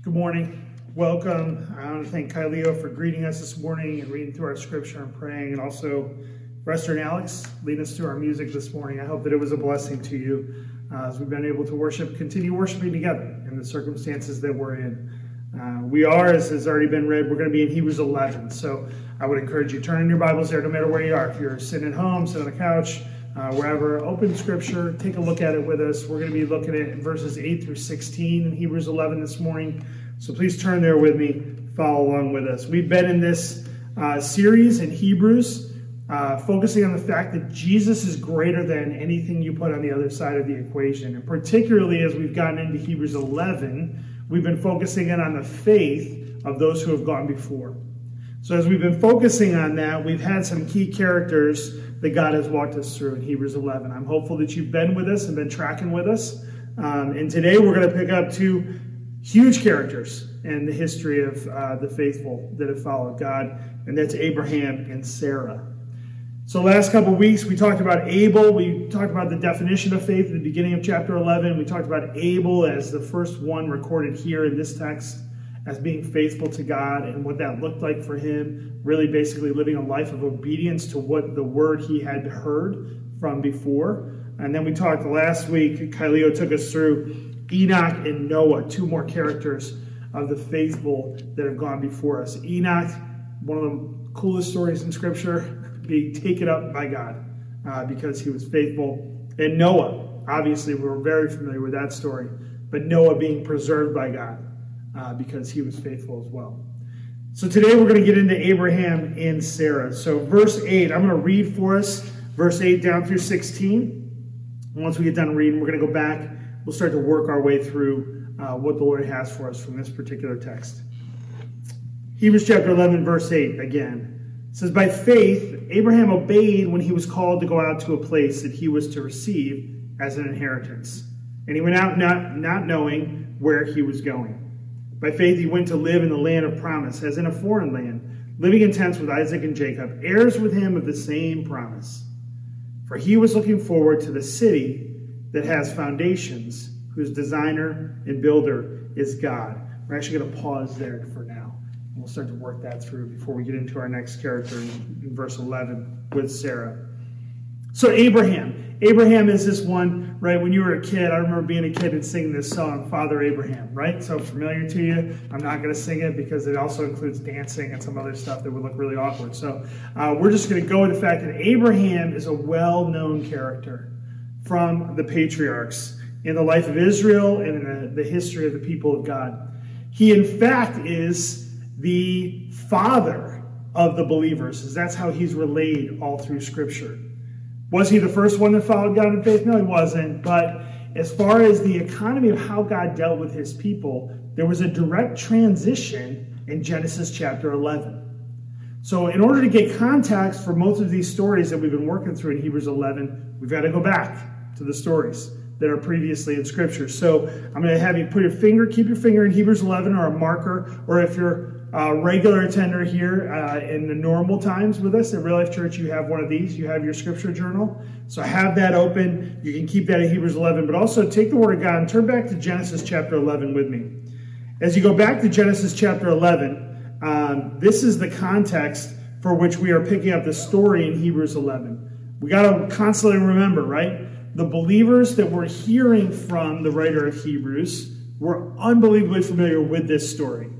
Good morning. Welcome. I want to thank Kyleo for greeting us this morning and reading through our scripture and praying, and also Rester and Alex leading us through our music this morning. I hope that it was a blessing to you uh, as we've been able to worship, continue worshiping together in the circumstances that we're in. Uh, we are, as has already been read, we're going to be in Hebrews 11. So I would encourage you turn in your Bibles there, no matter where you are. If you're sitting at home, sitting on the couch, uh, wherever, open Scripture, take a look at it with us. We're going to be looking at verses 8 through 16 in Hebrews 11 this morning. So please turn there with me, follow along with us. We've been in this uh, series in Hebrews, uh, focusing on the fact that Jesus is greater than anything you put on the other side of the equation. And particularly as we've gotten into Hebrews 11, we've been focusing in on the faith of those who have gone before. So as we've been focusing on that, we've had some key characters that God has walked us through in Hebrews 11. I'm hopeful that you've been with us and been tracking with us. Um, and today we're going to pick up two huge characters in the history of uh, the faithful that have followed God, and that's Abraham and Sarah. So, last couple weeks we talked about Abel. We talked about the definition of faith at the beginning of chapter 11. We talked about Abel as the first one recorded here in this text as being faithful to God and what that looked like for him, really basically living a life of obedience to what the word he had heard from before. And then we talked last week, Kyleo took us through Enoch and Noah, two more characters of the faithful that have gone before us. Enoch, one of the coolest stories in Scripture, being taken up by God uh, because he was faithful. And Noah, obviously, we're very familiar with that story, but Noah being preserved by God uh, because he was faithful as well. So today we're going to get into Abraham and Sarah. So, verse 8, I'm going to read for us verse 8 down through 16. once we get done reading, we're going to go back we'll start to work our way through uh, what the Lord has for us from this particular text. Hebrews chapter 11, verse 8 again it says, By faith, Abraham obeyed when he was called to go out to a place that he was to receive as an inheritance. And he went out not, not knowing where he was going. By faith, he went to live in the land of promise, as in a foreign land, living in tents with Isaac and Jacob, heirs with him of the same promise. For he was looking forward to the city that has foundations, whose designer and builder is God. We're actually going to pause there for now. And we'll start to work that through before we get into our next character in, in verse 11 with Sarah. So, Abraham. Abraham is this one, right? When you were a kid, I remember being a kid and singing this song, Father Abraham, right? So familiar to you. I'm not going to sing it because it also includes dancing and some other stuff that would look really awkward. So, uh, we're just going to go with the fact that Abraham is a well known character from the patriarchs in the life of Israel and in the, the history of the people of God. He, in fact, is the father of the believers, that's how he's relayed all through Scripture. Was he the first one that followed God in faith? No, he wasn't. But as far as the economy of how God dealt with his people, there was a direct transition in Genesis chapter 11. So, in order to get context for most of these stories that we've been working through in Hebrews 11, we've got to go back to the stories that are previously in Scripture. So I'm going to have you put your finger, keep your finger in Hebrews 11 or a marker, or if you're a regular attender here uh, in the normal times with us at Real Life Church, you have one of these. You have your Scripture journal. So have that open. You can keep that in Hebrews 11, but also take the Word of God and turn back to Genesis chapter 11 with me. As you go back to Genesis chapter 11, um, this is the context for which we are picking up the story in Hebrews 11. We got to constantly remember, right? The believers that we're hearing from the writer of Hebrews were unbelievably familiar with this story.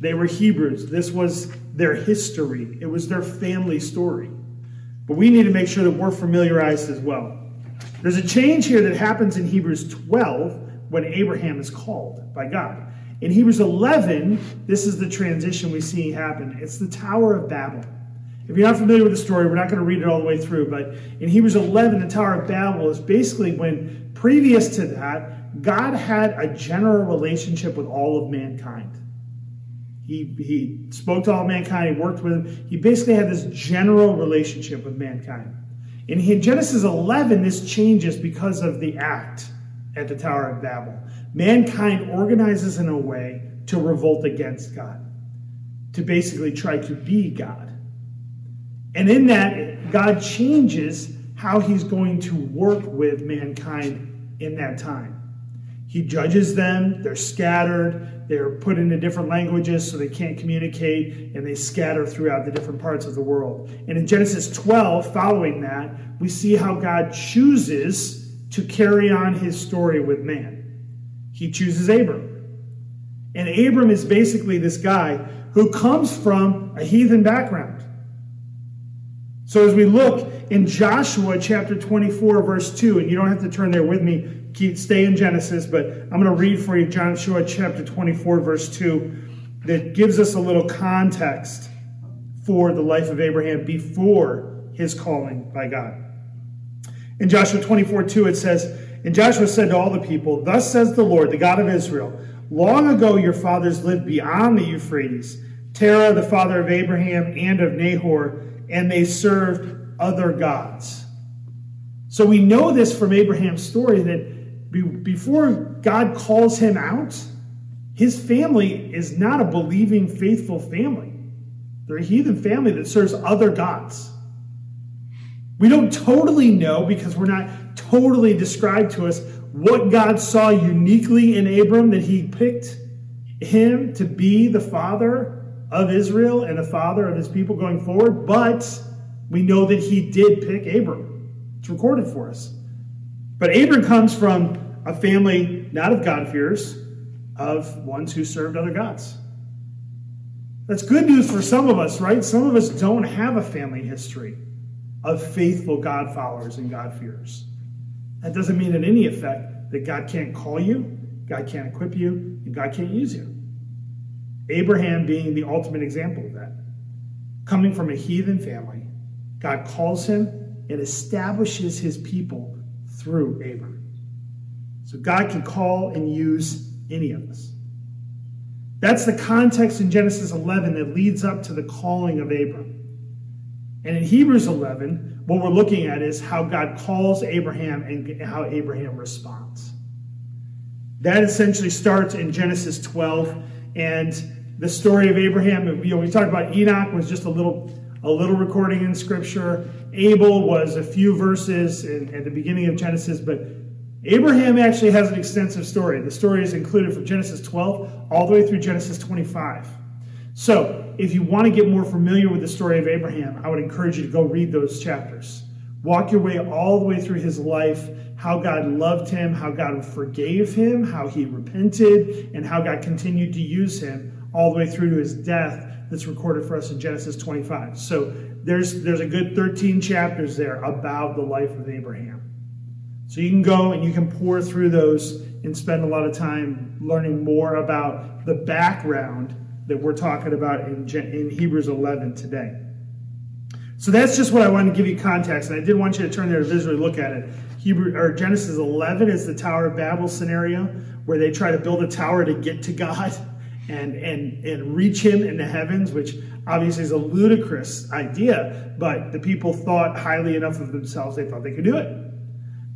They were Hebrews. This was their history, it was their family story. But we need to make sure that we're familiarized as well. There's a change here that happens in Hebrews 12 when Abraham is called by God. In Hebrews 11, this is the transition we see happen. It's the Tower of Babel. If you're not familiar with the story, we're not going to read it all the way through, but in Hebrews 11, the Tower of Babel is basically when, previous to that, God had a general relationship with all of mankind. He, he spoke to all mankind, he worked with them. He basically had this general relationship with mankind. In Genesis 11, this changes because of the act at the Tower of Babel. Mankind organizes in a way to revolt against God, to basically try to be God. And in that, God changes how he's going to work with mankind in that time. He judges them, they're scattered, they're put into different languages so they can't communicate, and they scatter throughout the different parts of the world. And in Genesis 12, following that, we see how God chooses to carry on his story with man. He chooses Abram. And Abram is basically this guy who comes from a heathen background. So as we look in Joshua chapter 24, verse 2, and you don't have to turn there with me, stay in Genesis, but I'm going to read for you Joshua chapter 24, verse 2, that gives us a little context for the life of Abraham before his calling by God. In Joshua 24, 2, it says, And Joshua said to all the people, Thus says the Lord, the God of Israel, Long ago your fathers lived beyond the Euphrates, Terah, the father of Abraham and of Nahor, and they served other gods. So we know this from Abraham's story that before God calls him out, his family is not a believing, faithful family. They're a heathen family that serves other gods. We don't totally know because we're not totally described to us what God saw uniquely in Abram that he picked him to be the father of Israel and the father of his people going forward, but we know that he did pick Abram. It's recorded for us. But Abram comes from a family not of God-fearers, of ones who served other gods. That's good news for some of us, right? Some of us don't have a family history of faithful God followers and God-fearers. That doesn't mean in any effect that God can't call you, God can't equip you, and God can't use you. Abraham being the ultimate example of that. Coming from a heathen family, God calls him and establishes his people through Abraham. So God can call and use any of us. That's the context in Genesis 11 that leads up to the calling of Abram. And in Hebrews 11, what we're looking at is how God calls Abraham and how Abraham responds. That essentially starts in Genesis 12 and the story of Abraham. You know, we talked about Enoch was just a little a little recording in Scripture. Abel was a few verses in, at the beginning of Genesis, but Abraham actually has an extensive story. The story is included from Genesis 12 all the way through Genesis 25. So, if you want to get more familiar with the story of Abraham, I would encourage you to go read those chapters. Walk your way all the way through his life, how God loved him, how God forgave him, how he repented, and how God continued to use him all the way through to his death that's recorded for us in Genesis 25. So there's there's a good 13 chapters there about the life of Abraham. So you can go and you can pore through those and spend a lot of time learning more about the background that we're talking about in, in Hebrews 11 today. So that's just what I wanted to give you context, and I did want you to turn there to visually look at it. Hebrew or Genesis 11 is the Tower of Babel scenario where they try to build a tower to get to God and and and reach Him in the heavens, which obviously is a ludicrous idea, but the people thought highly enough of themselves they thought they could do it.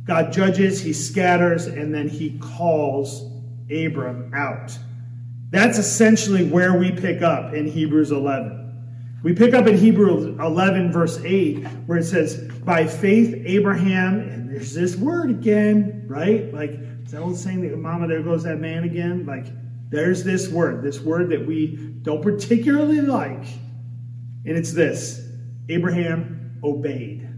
God judges, He scatters, and then He calls Abram out. That's essentially where we pick up in Hebrews 11. We pick up in Hebrews 11, verse 8, where it says, By faith, Abraham, and there's this word again, right? Like, is that old saying that, Mama, there goes that man again? Like, there's this word, this word that we don't particularly like, and it's this Abraham obeyed.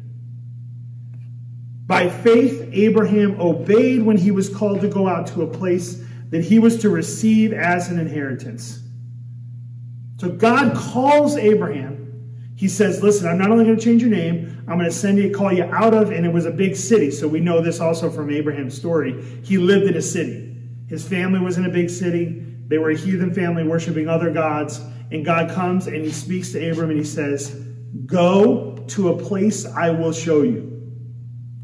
By faith, Abraham obeyed when he was called to go out to a place that he was to receive as an inheritance. So God calls Abraham. He says, Listen, I'm not only going to change your name, I'm going to send you, call you out of, and it was a big city. So we know this also from Abraham's story. He lived in a city. His family was in a big city. They were a heathen family worshiping other gods. And God comes and he speaks to Abram and he says, Go to a place I will show you.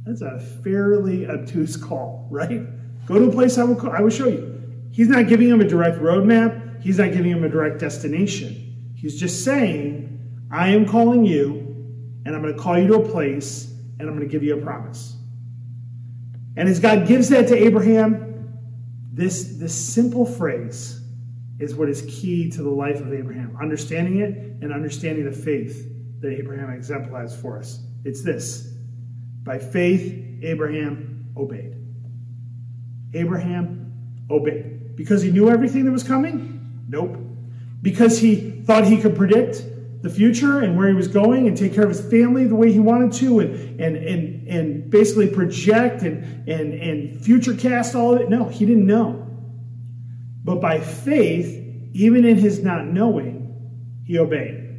That's a fairly obtuse call, right? Go to a place I will, I will show you. He's not giving him a direct roadmap. He's not giving him a direct destination. He's just saying, I am calling you, and I'm going to call you to a place, and I'm going to give you a promise. And as God gives that to Abraham, this, this simple phrase is what is key to the life of Abraham. Understanding it and understanding the faith that Abraham exemplifies for us. It's this by faith, Abraham obeyed. Abraham Obeyed. Because he knew everything that was coming? Nope. Because he thought he could predict the future and where he was going and take care of his family the way he wanted to and and and, and basically project and, and and future cast all of it? No, he didn't know. But by faith, even in his not knowing, he obeyed.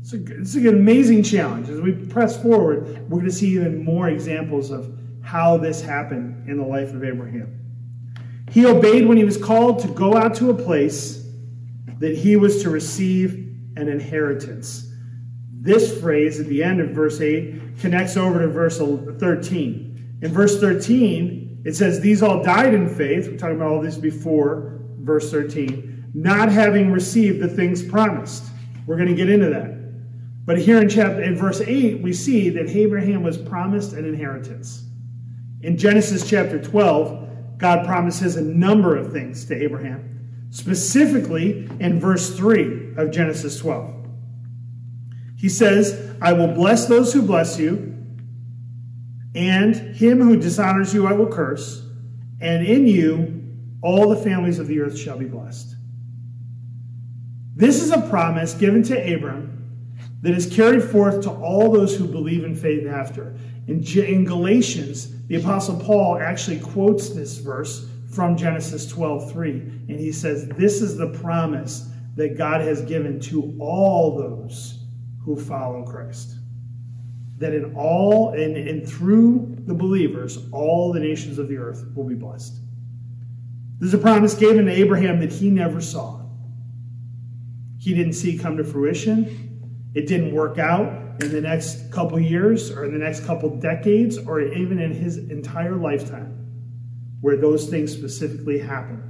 It's, a, it's an amazing challenge. As we press forward, we're going to see even more examples of how this happened in the life of Abraham. He obeyed when he was called to go out to a place that he was to receive an inheritance. This phrase at the end of verse 8 connects over to verse 13. In verse 13, it says, These all died in faith. We're talking about all this before verse 13, not having received the things promised. We're going to get into that. But here in chapter in verse 8, we see that Abraham was promised an inheritance. In Genesis chapter 12, God promises a number of things to Abraham, specifically in verse 3 of Genesis 12. He says, I will bless those who bless you, and him who dishonors you I will curse, and in you all the families of the earth shall be blessed. This is a promise given to Abram that is carried forth to all those who believe in faith after. In, in Galatians, the Apostle Paul actually quotes this verse from Genesis 12 3, and he says, This is the promise that God has given to all those who follow Christ. That in all and, and through the believers, all the nations of the earth will be blessed. This is a promise given to Abraham that he never saw. He didn't see come to fruition it didn't work out in the next couple years or in the next couple decades or even in his entire lifetime where those things specifically happened.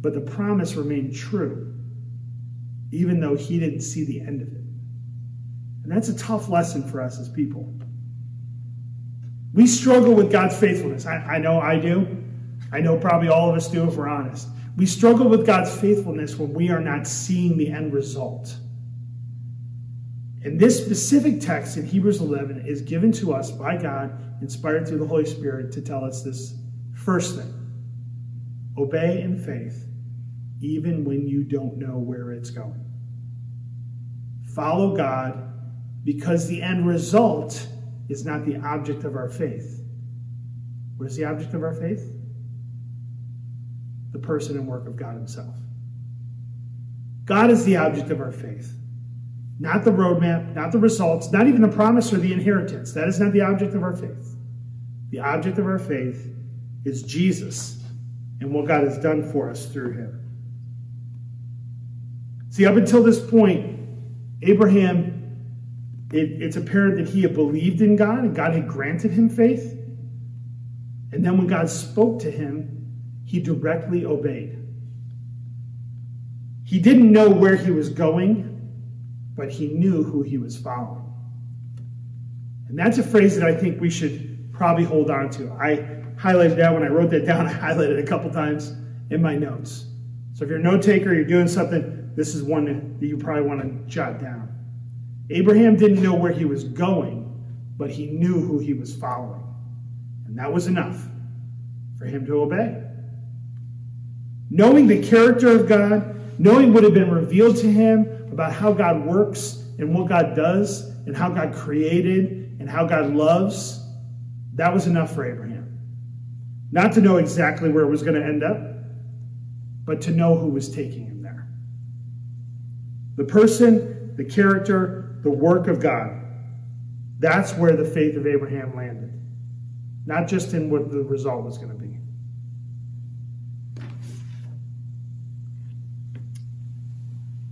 But the promise remained true, even though he didn't see the end of it. And that's a tough lesson for us as people. We struggle with God's faithfulness. I, I know I do. I know probably all of us do if we're honest. We struggle with God's faithfulness when we are not seeing the end result. And this specific text in Hebrews 11 is given to us by God, inspired through the Holy Spirit, to tell us this first thing obey in faith, even when you don't know where it's going. Follow God because the end result is not the object of our faith. What is the object of our faith? The person and work of God Himself. God is the object of our faith. Not the roadmap, not the results, not even the promise or the inheritance. That is not the object of our faith. The object of our faith is Jesus and what God has done for us through him. See, up until this point, Abraham, it, it's apparent that he had believed in God and God had granted him faith. And then when God spoke to him, he directly obeyed. He didn't know where he was going but he knew who he was following. And that's a phrase that I think we should probably hold on to. I highlighted that when I wrote that down. I highlighted it a couple times in my notes. So if you're a note taker, you're doing something, this is one that you probably want to jot down. Abraham didn't know where he was going, but he knew who he was following. And that was enough for him to obey. Knowing the character of God, knowing what had been revealed to him, about how God works and what God does and how God created and how God loves, that was enough for Abraham. Not to know exactly where it was going to end up, but to know who was taking him there. The person, the character, the work of God. That's where the faith of Abraham landed. Not just in what the result was going to be.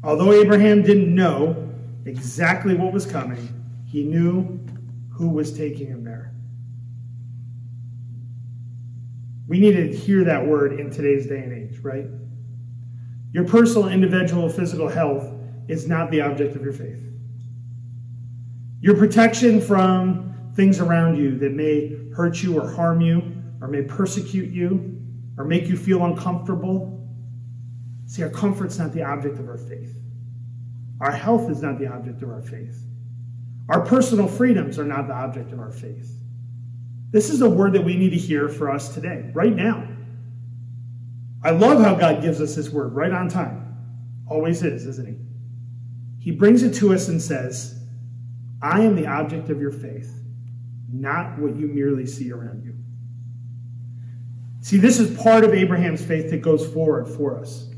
Although Abraham didn't know exactly what was coming, he knew who was taking him there. We need to hear that word in today's day and age, right? Your personal, individual, physical health is not the object of your faith. Your protection from things around you that may hurt you or harm you, or may persecute you, or make you feel uncomfortable, See, our comfort's not the object of our faith. Our health is not the object of our faith. Our personal freedoms are not the object of our faith. This is a word that we need to hear for us today, right now. I love how God gives us his word right on time. Always is, isn't he? He brings it to us and says, I am the object of your faith, not what you merely see around you. See, this is part of Abraham's faith that goes forward for us.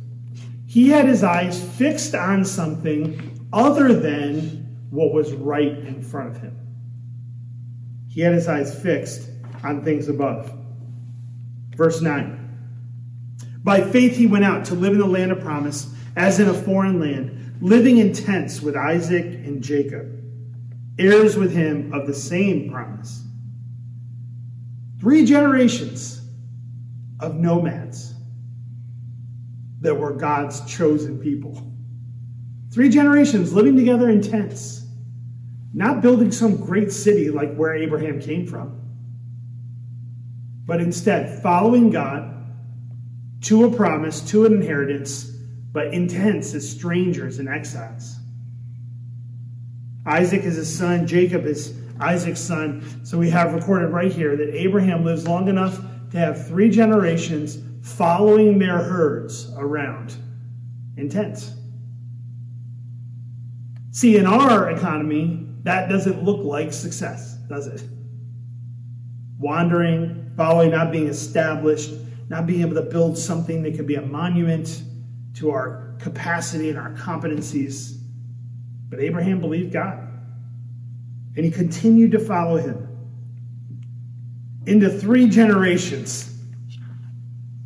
He had his eyes fixed on something other than what was right in front of him. He had his eyes fixed on things above. Verse 9 By faith he went out to live in the land of promise, as in a foreign land, living in tents with Isaac and Jacob, heirs with him of the same promise. Three generations of nomads that were God's chosen people. Three generations living together in tents, not building some great city like where Abraham came from but instead following God to a promise, to an inheritance, but in tents as strangers and exiles. Isaac is his son, Jacob is Isaac's son. So we have recorded right here that Abraham lives long enough to have three generations following their herds around in tents. See, in our economy, that doesn't look like success, does it? Wandering, following not being established, not being able to build something that could be a monument to our capacity and our competencies. But Abraham believed God, and he continued to follow him into three generations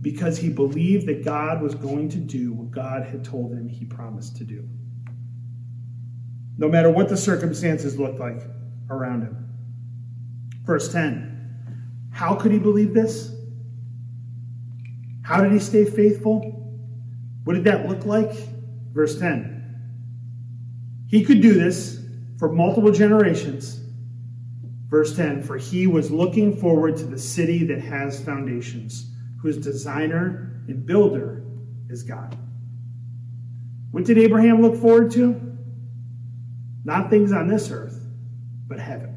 because he believed that God was going to do what God had told him he promised to do. No matter what the circumstances looked like around him. Verse 10 how could he believe this? How did he stay faithful? What did that look like? Verse 10. He could do this for multiple generations. Verse 10 For he was looking forward to the city that has foundations, whose designer and builder is God. What did Abraham look forward to? Not things on this earth, but heaven.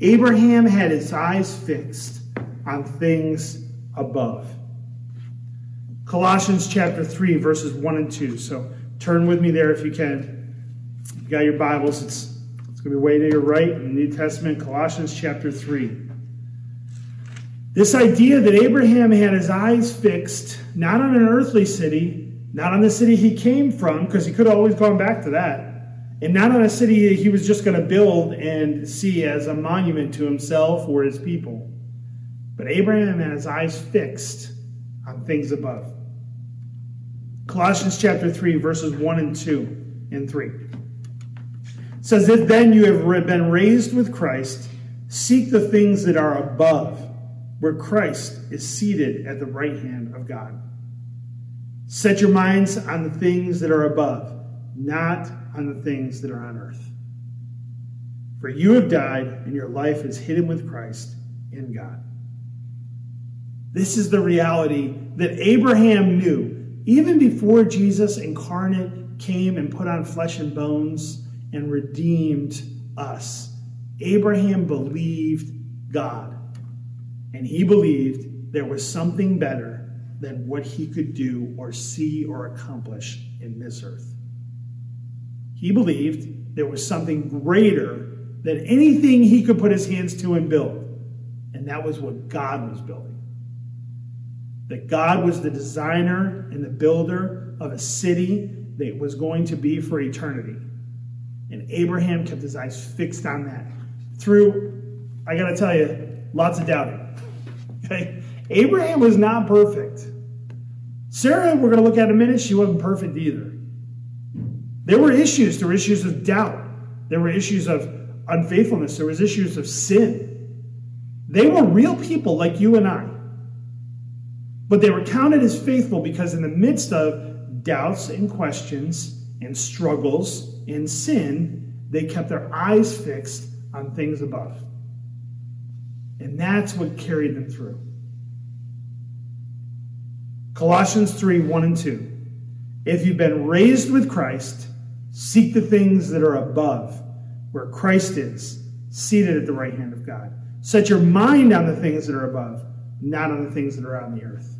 Abraham had his eyes fixed on things above. Colossians chapter 3, verses 1 and 2. So turn with me there if you can. You got your Bibles, it's, it's going to be way to your right in the New Testament, Colossians chapter 3. This idea that Abraham had his eyes fixed not on an earthly city, not on the city he came from, because he could have always gone back to that, and not on a city he was just going to build and see as a monument to himself or his people. But Abraham had his eyes fixed on things above. Colossians chapter 3, verses 1 and 2 and 3 says, If then you have been raised with Christ, seek the things that are above, where Christ is seated at the right hand of God. Set your minds on the things that are above, not on the things that are on earth. For you have died, and your life is hidden with Christ in God. This is the reality that Abraham knew even before Jesus incarnate came and put on flesh and bones and redeemed us. Abraham believed God, and he believed there was something better than what he could do or see or accomplish in this earth. He believed there was something greater than anything he could put his hands to and build. And that was what God was building. That God was the designer and the builder of a city that was going to be for eternity. And Abraham kept his eyes fixed on that. Through, I got to tell you, lots of doubting. Okay? Abraham was not perfect. Sarah, we're going to look at in a minute, she wasn't perfect either. There were issues. There were issues of doubt. There were issues of unfaithfulness. There was issues of sin. They were real people like you and I. But they were counted as faithful because in the midst of doubts and questions and struggles and sin, they kept their eyes fixed on things above. And that's what carried them through. Colossians 3 1 and 2. If you've been raised with Christ, Seek the things that are above, where Christ is, seated at the right hand of God. Set your mind on the things that are above, not on the things that are on the earth.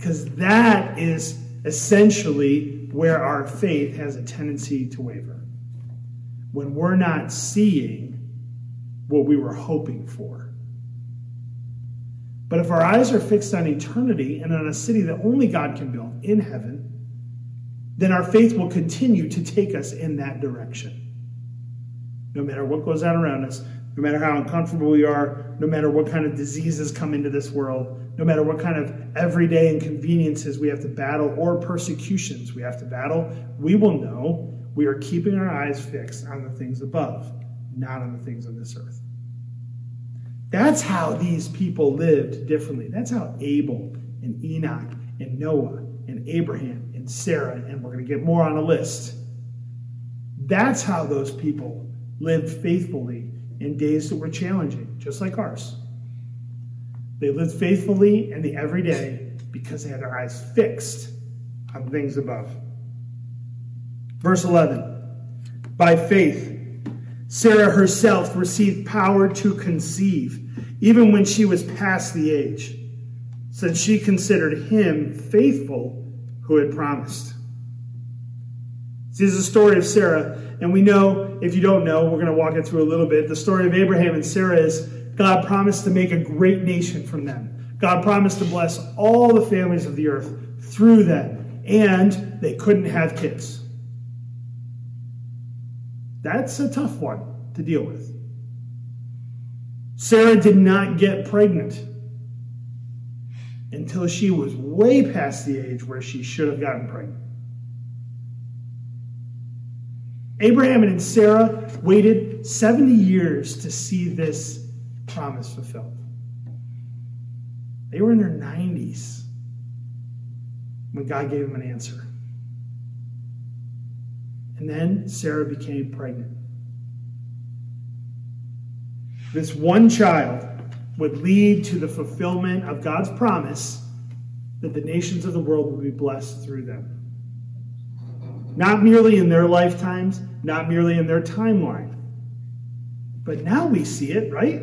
Because that is essentially where our faith has a tendency to waver. When we're not seeing what we were hoping for. But if our eyes are fixed on eternity and on a city that only God can build in heaven, then our faith will continue to take us in that direction. No matter what goes on around us, no matter how uncomfortable we are, no matter what kind of diseases come into this world, no matter what kind of everyday inconveniences we have to battle or persecutions we have to battle, we will know we are keeping our eyes fixed on the things above, not on the things on this earth. That's how these people lived differently. That's how Abel and Enoch and Noah and Abraham and Sarah, and we're going to get more on a list. That's how those people lived faithfully in days that were challenging, just like ours. They lived faithfully in the everyday because they had their eyes fixed on things above. Verse 11 By faith, Sarah herself received power to conceive, even when she was past the age, since she considered him faithful who had promised. This is the story of Sarah, and we know, if you don't know, we're going to walk it through a little bit. The story of Abraham and Sarah is God promised to make a great nation from them. God promised to bless all the families of the earth through them, and they couldn't have kids. That's a tough one to deal with. Sarah did not get pregnant until she was way past the age where she should have gotten pregnant. Abraham and Sarah waited 70 years to see this promise fulfilled. They were in their 90s when God gave them an answer. And then Sarah became pregnant. This one child would lead to the fulfillment of God's promise that the nations of the world would be blessed through them. Not merely in their lifetimes, not merely in their timeline, but now we see it, right?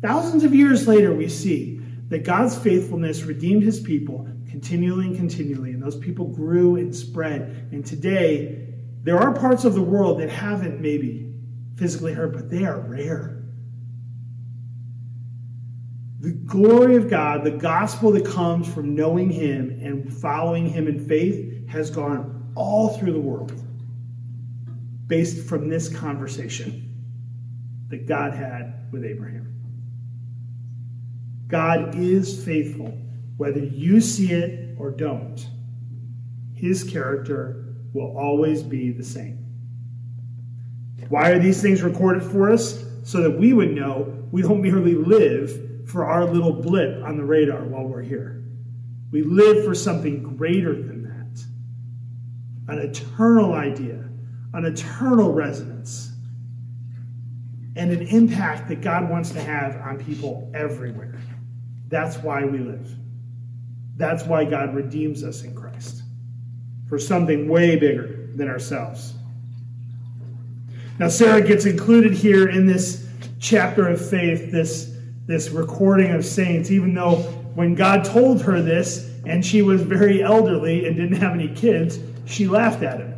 Thousands of years later, we see that God's faithfulness redeemed his people continually and continually. And those people grew and spread. And today, there are parts of the world that haven't maybe physically heard, but they are rare. The glory of God, the gospel that comes from knowing Him and following Him in faith, has gone all through the world based from this conversation that God had with Abraham. God is faithful whether you see it or don't, his character will always be the same. Why are these things recorded for us? So that we would know we don't merely live for our little blip on the radar while we're here. We live for something greater an eternal idea, an eternal resonance, and an impact that God wants to have on people everywhere. That's why we live. That's why God redeems us in Christ for something way bigger than ourselves. Now, Sarah gets included here in this chapter of faith, this, this recording of saints, even though when God told her this and she was very elderly and didn't have any kids, she laughed at him.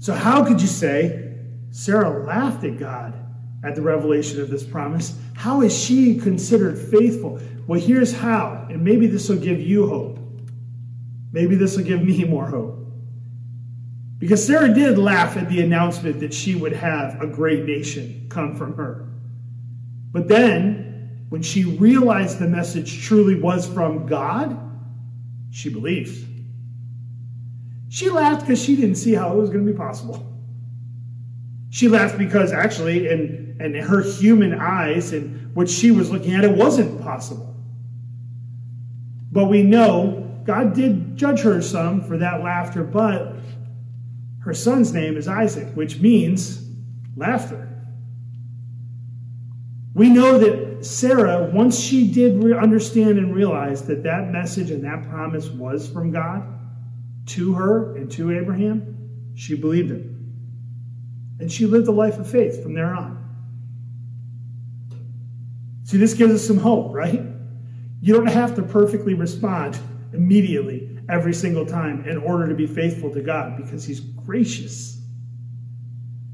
So, how could you say Sarah laughed at God at the revelation of this promise? How is she considered faithful? Well, here's how, and maybe this will give you hope. Maybe this will give me more hope. Because Sarah did laugh at the announcement that she would have a great nation come from her. But then, when she realized the message truly was from God, she believed. She laughed because she didn't see how it was going to be possible. She laughed because actually, in, in her human eyes and what she was looking at, it wasn't possible. But we know God did judge her some for that laughter, but her son's name is Isaac, which means laughter. We know that Sarah, once she did understand and realize that that message and that promise was from God to her and to Abraham, she believed it. And she lived a life of faith from there on. See, this gives us some hope, right? You don't have to perfectly respond immediately every single time in order to be faithful to God because He's gracious.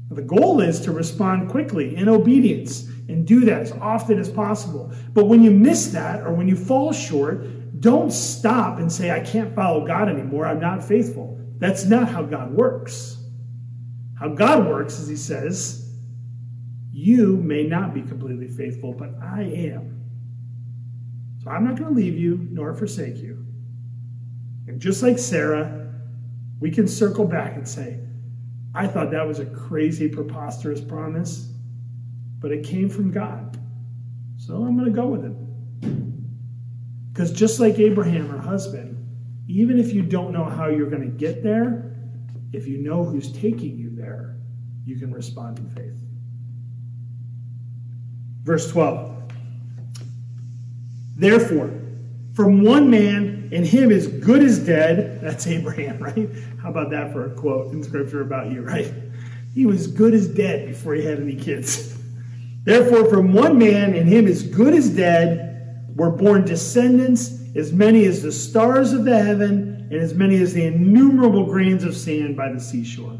The goal is to respond quickly in obedience and do that as often as possible. But when you miss that or when you fall short, don't stop and say, I can't follow God anymore. I'm not faithful. That's not how God works. How God works is He says, You may not be completely faithful, but I am. So I'm not going to leave you nor forsake you. And just like Sarah, we can circle back and say, I thought that was a crazy, preposterous promise, but it came from God. So I'm going to go with it. Because just like Abraham, her husband, even if you don't know how you're going to get there, if you know who's taking you there, you can respond in faith. Verse 12. Therefore, from one man, and him as good as dead, that's Abraham, right? How about that for a quote in scripture about you, right? He was good as dead before he had any kids. Therefore, from one man, and him as good as dead, were born descendants as many as the stars of the heaven, and as many as the innumerable grains of sand by the seashore.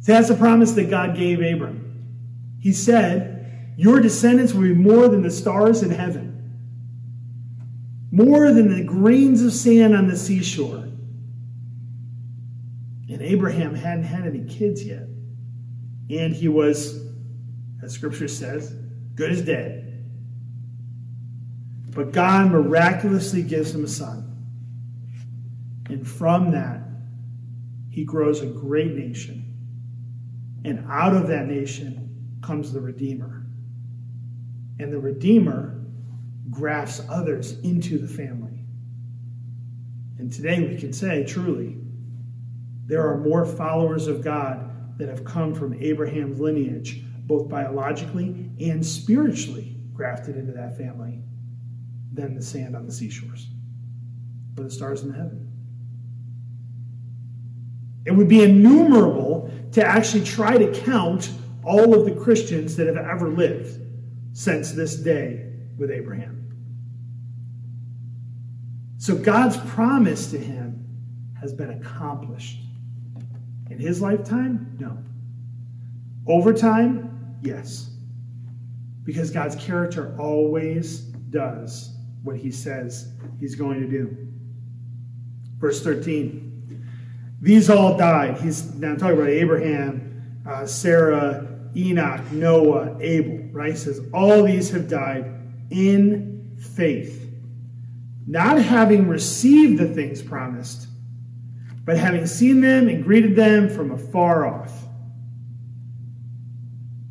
So that's a promise that God gave Abram. He said, Your descendants will be more than the stars in heaven more than the grains of sand on the seashore. And Abraham hadn't had any kids yet. And he was, as scripture says, good as dead. But God miraculously gives him a son. And from that, he grows a great nation. And out of that nation comes the Redeemer. And the Redeemer grafts others into the family. And today we can say, truly, there are more followers of God that have come from Abraham's lineage, both biologically and spiritually grafted into that family, than the sand on the seashores or the stars in the heaven. It would be innumerable to actually try to count all of the Christians that have ever lived since this day with Abraham. So God's promise to him has been accomplished. In his lifetime? No. Over time? Yes. Because God's character always does what he says he's going to do. Verse 13. These all died. He's now talking about Abraham, uh, Sarah, Enoch, Noah, Abel, right? He says, all these have died in faith not having received the things promised, but having seen them and greeted them from afar off.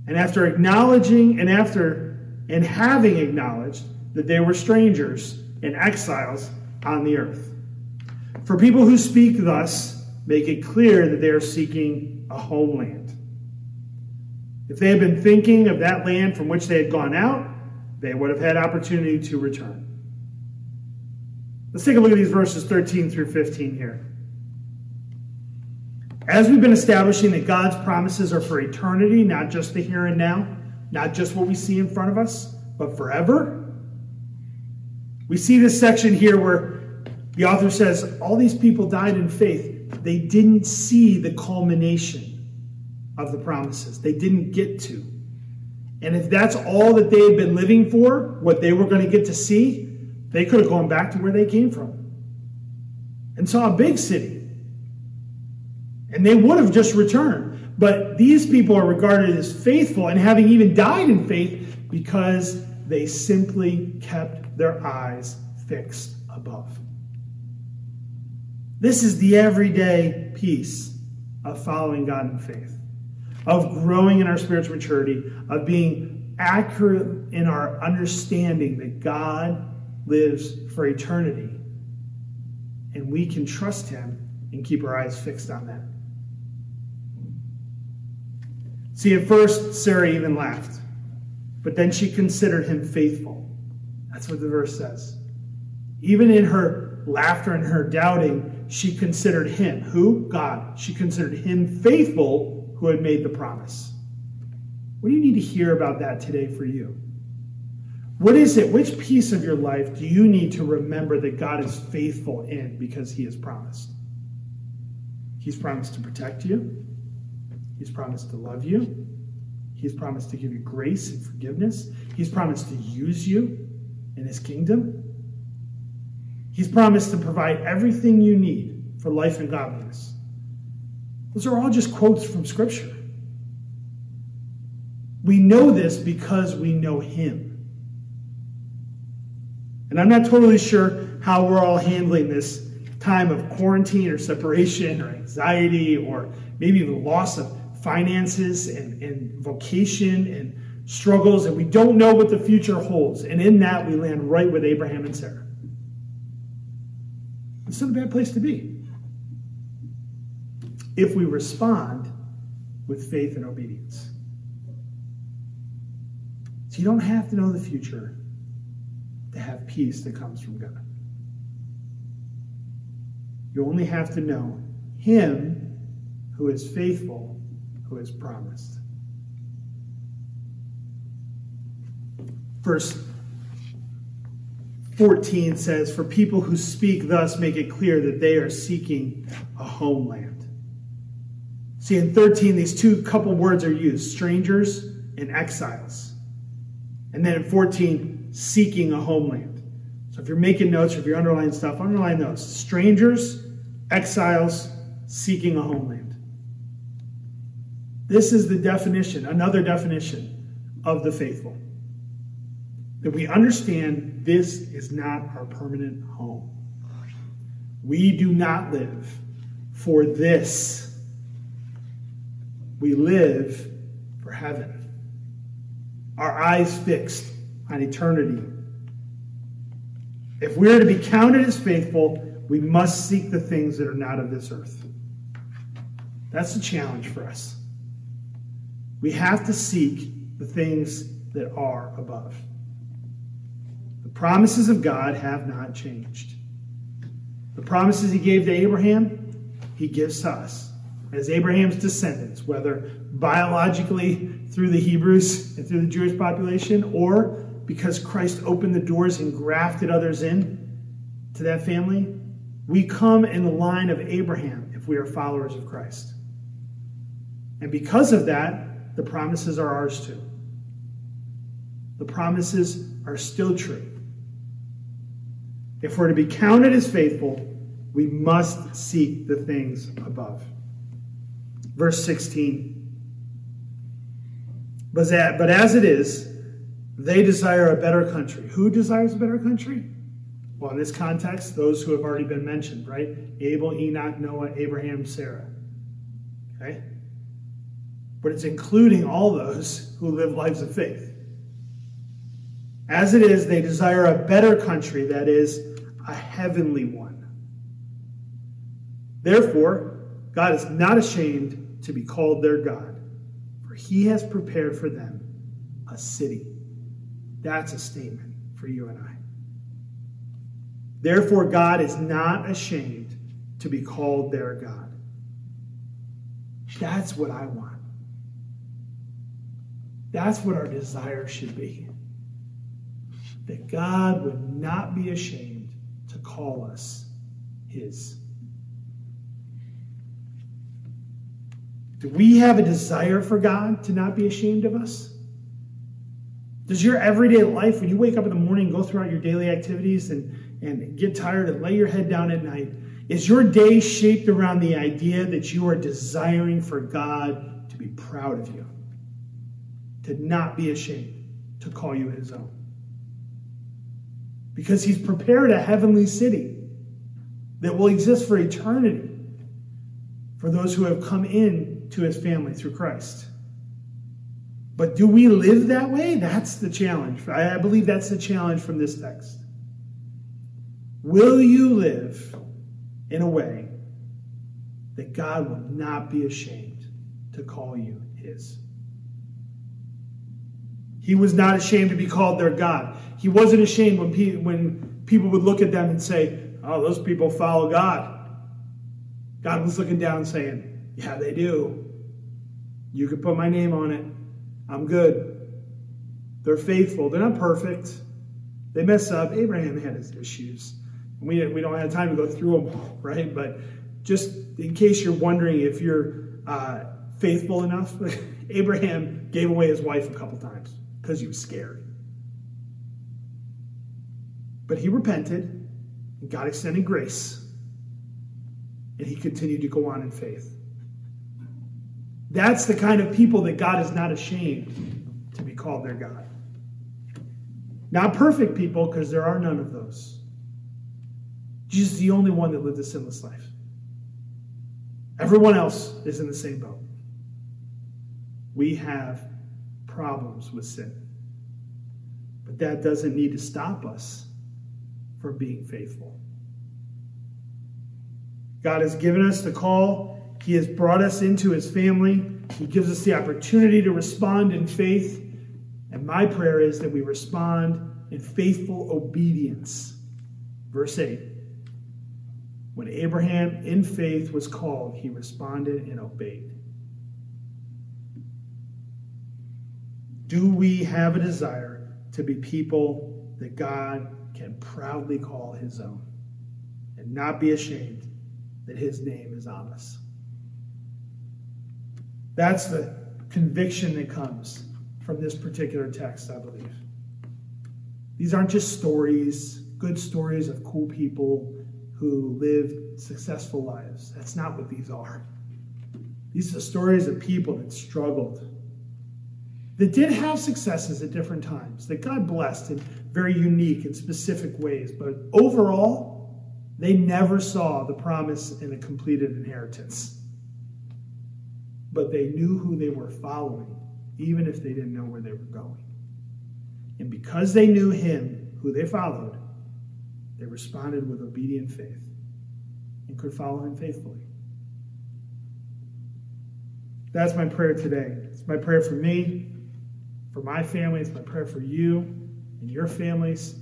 And after acknowledging and after and having acknowledged that they were strangers and exiles on the earth. For people who speak thus make it clear that they are seeking a homeland. If they had been thinking of that land from which they had gone out, they would have had opportunity to return. Let's take a look at these verses 13 through 15 here. As we've been establishing that God's promises are for eternity, not just the here and now, not just what we see in front of us, but forever, we see this section here where the author says, All these people died in faith. They didn't see the culmination of the promises, they didn't get to. And if that's all that they had been living for, what they were going to get to see, they could have gone back to where they came from and saw a big city. And they would have just returned. But these people are regarded as faithful and having even died in faith because they simply kept their eyes fixed above. This is the everyday piece of following God in faith, of growing in our spiritual maturity, of being accurate in our understanding that God lives for eternity. And we can trust him and keep our eyes fixed on that. See, at first, Sarah even laughed, but then she considered him faithful. That's what the verse says. Even in her laughter and her doubting, she considered him. Who? God. She considered him faithful who had made the promise. What do you need to hear about that today for you? What is it? Which piece of your life do you need to remember that God is faithful in because He has promised? He's promised to protect you, He's promised to love you, He's promised to give you grace and forgiveness, He's promised to use you in His kingdom. He's promised to provide everything you need for life and godliness. Those are all just quotes from Scripture. We know this because we know Him. And I'm not totally sure how we're all handling this time of quarantine or separation or anxiety or maybe the loss of finances and, and vocation and struggles, and we don't know what the future holds. And in that, we land right with Abraham and Sarah. It's not a bad place to be if we respond with faith and obedience. So you don't have to know the future to have peace that comes from God. You only have to know Him who is faithful, who has promised. Verse 14 says, For people who speak thus make it clear that they are seeking a homeland. See, in 13, these two couple words are used strangers and exiles. And then in 14, seeking a homeland. So if you're making notes or if you're underlining stuff, underline those. Strangers, exiles, seeking a homeland. This is the definition, another definition of the faithful. That we understand this is not our permanent home. We do not live for this. We live for heaven. Our eyes fixed on eternity. If we are to be counted as faithful, we must seek the things that are not of this earth. That's the challenge for us. We have to seek the things that are above. The promises of God have not changed. The promises he gave to Abraham, he gives to us as Abraham's descendants, whether biologically through the Hebrews and through the Jewish population or because Christ opened the doors and grafted others in to that family, we come in the line of Abraham if we are followers of Christ. And because of that, the promises are ours too. The promises are still true. If we're to be counted as faithful, we must seek the things above. Verse 16. But as it is, they desire a better country. Who desires a better country? Well, in this context, those who have already been mentioned, right? Abel, Enoch, Noah, Abraham, Sarah. Okay? But it's including all those who live lives of faith. As it is, they desire a better country, that is, a heavenly one. Therefore, God is not ashamed to be called their God, for he has prepared for them a city. That's a statement for you and I. Therefore, God is not ashamed to be called their God. That's what I want. That's what our desire should be. That God would not be ashamed call us His. Do we have a desire for God to not be ashamed of us? Does your everyday life, when you wake up in the morning, go throughout your daily activities and, and get tired and lay your head down at night, is your day shaped around the idea that you are desiring for God to be proud of you, to not be ashamed to call you his own? Because he's prepared a heavenly city that will exist for eternity for those who have come in to his family through Christ. But do we live that way? That's the challenge. I believe that's the challenge from this text. Will you live in a way that God will not be ashamed to call you his? He was not ashamed to be called their God. He wasn't ashamed when, pe- when people would look at them and say, Oh, those people follow God. God was looking down saying, Yeah, they do. You can put my name on it. I'm good. They're faithful. They're not perfect. They mess up. Abraham had his issues. We, we don't have time to go through them all, right? But just in case you're wondering if you're uh, faithful enough, Abraham gave away his wife a couple times because he was scared. But he repented, and God extended grace, and he continued to go on in faith. That's the kind of people that God is not ashamed to be called their God. Not perfect people, because there are none of those. Jesus is the only one that lived a sinless life. Everyone else is in the same boat. We have problems with sin. But that doesn't need to stop us from being faithful. God has given us the call, He has brought us into His family, He gives us the opportunity to respond in faith. And my prayer is that we respond in faithful obedience. Verse 8 When Abraham in faith was called, he responded and obeyed. Do we have a desire to be people that God can proudly call his own and not be ashamed that his name is on us? That's the conviction that comes from this particular text, I believe. These aren't just stories, good stories of cool people who lived successful lives. That's not what these are. These are stories of people that struggled that did have successes at different times, that God blessed in very unique and specific ways. But overall, they never saw the promise in a completed inheritance. But they knew who they were following, even if they didn't know where they were going. And because they knew him, who they followed, they responded with obedient faith and could follow him faithfully. That's my prayer today. It's my prayer for me for my family. It's my prayer for you and your families.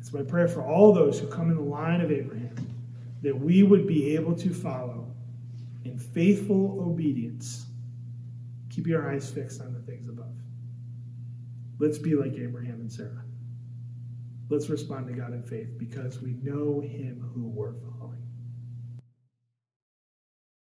It's my prayer for all those who come in the line of Abraham that we would be able to follow in faithful obedience. Keep your eyes fixed on the things above. Let's be like Abraham and Sarah. Let's respond to God in faith because we know him who we're following.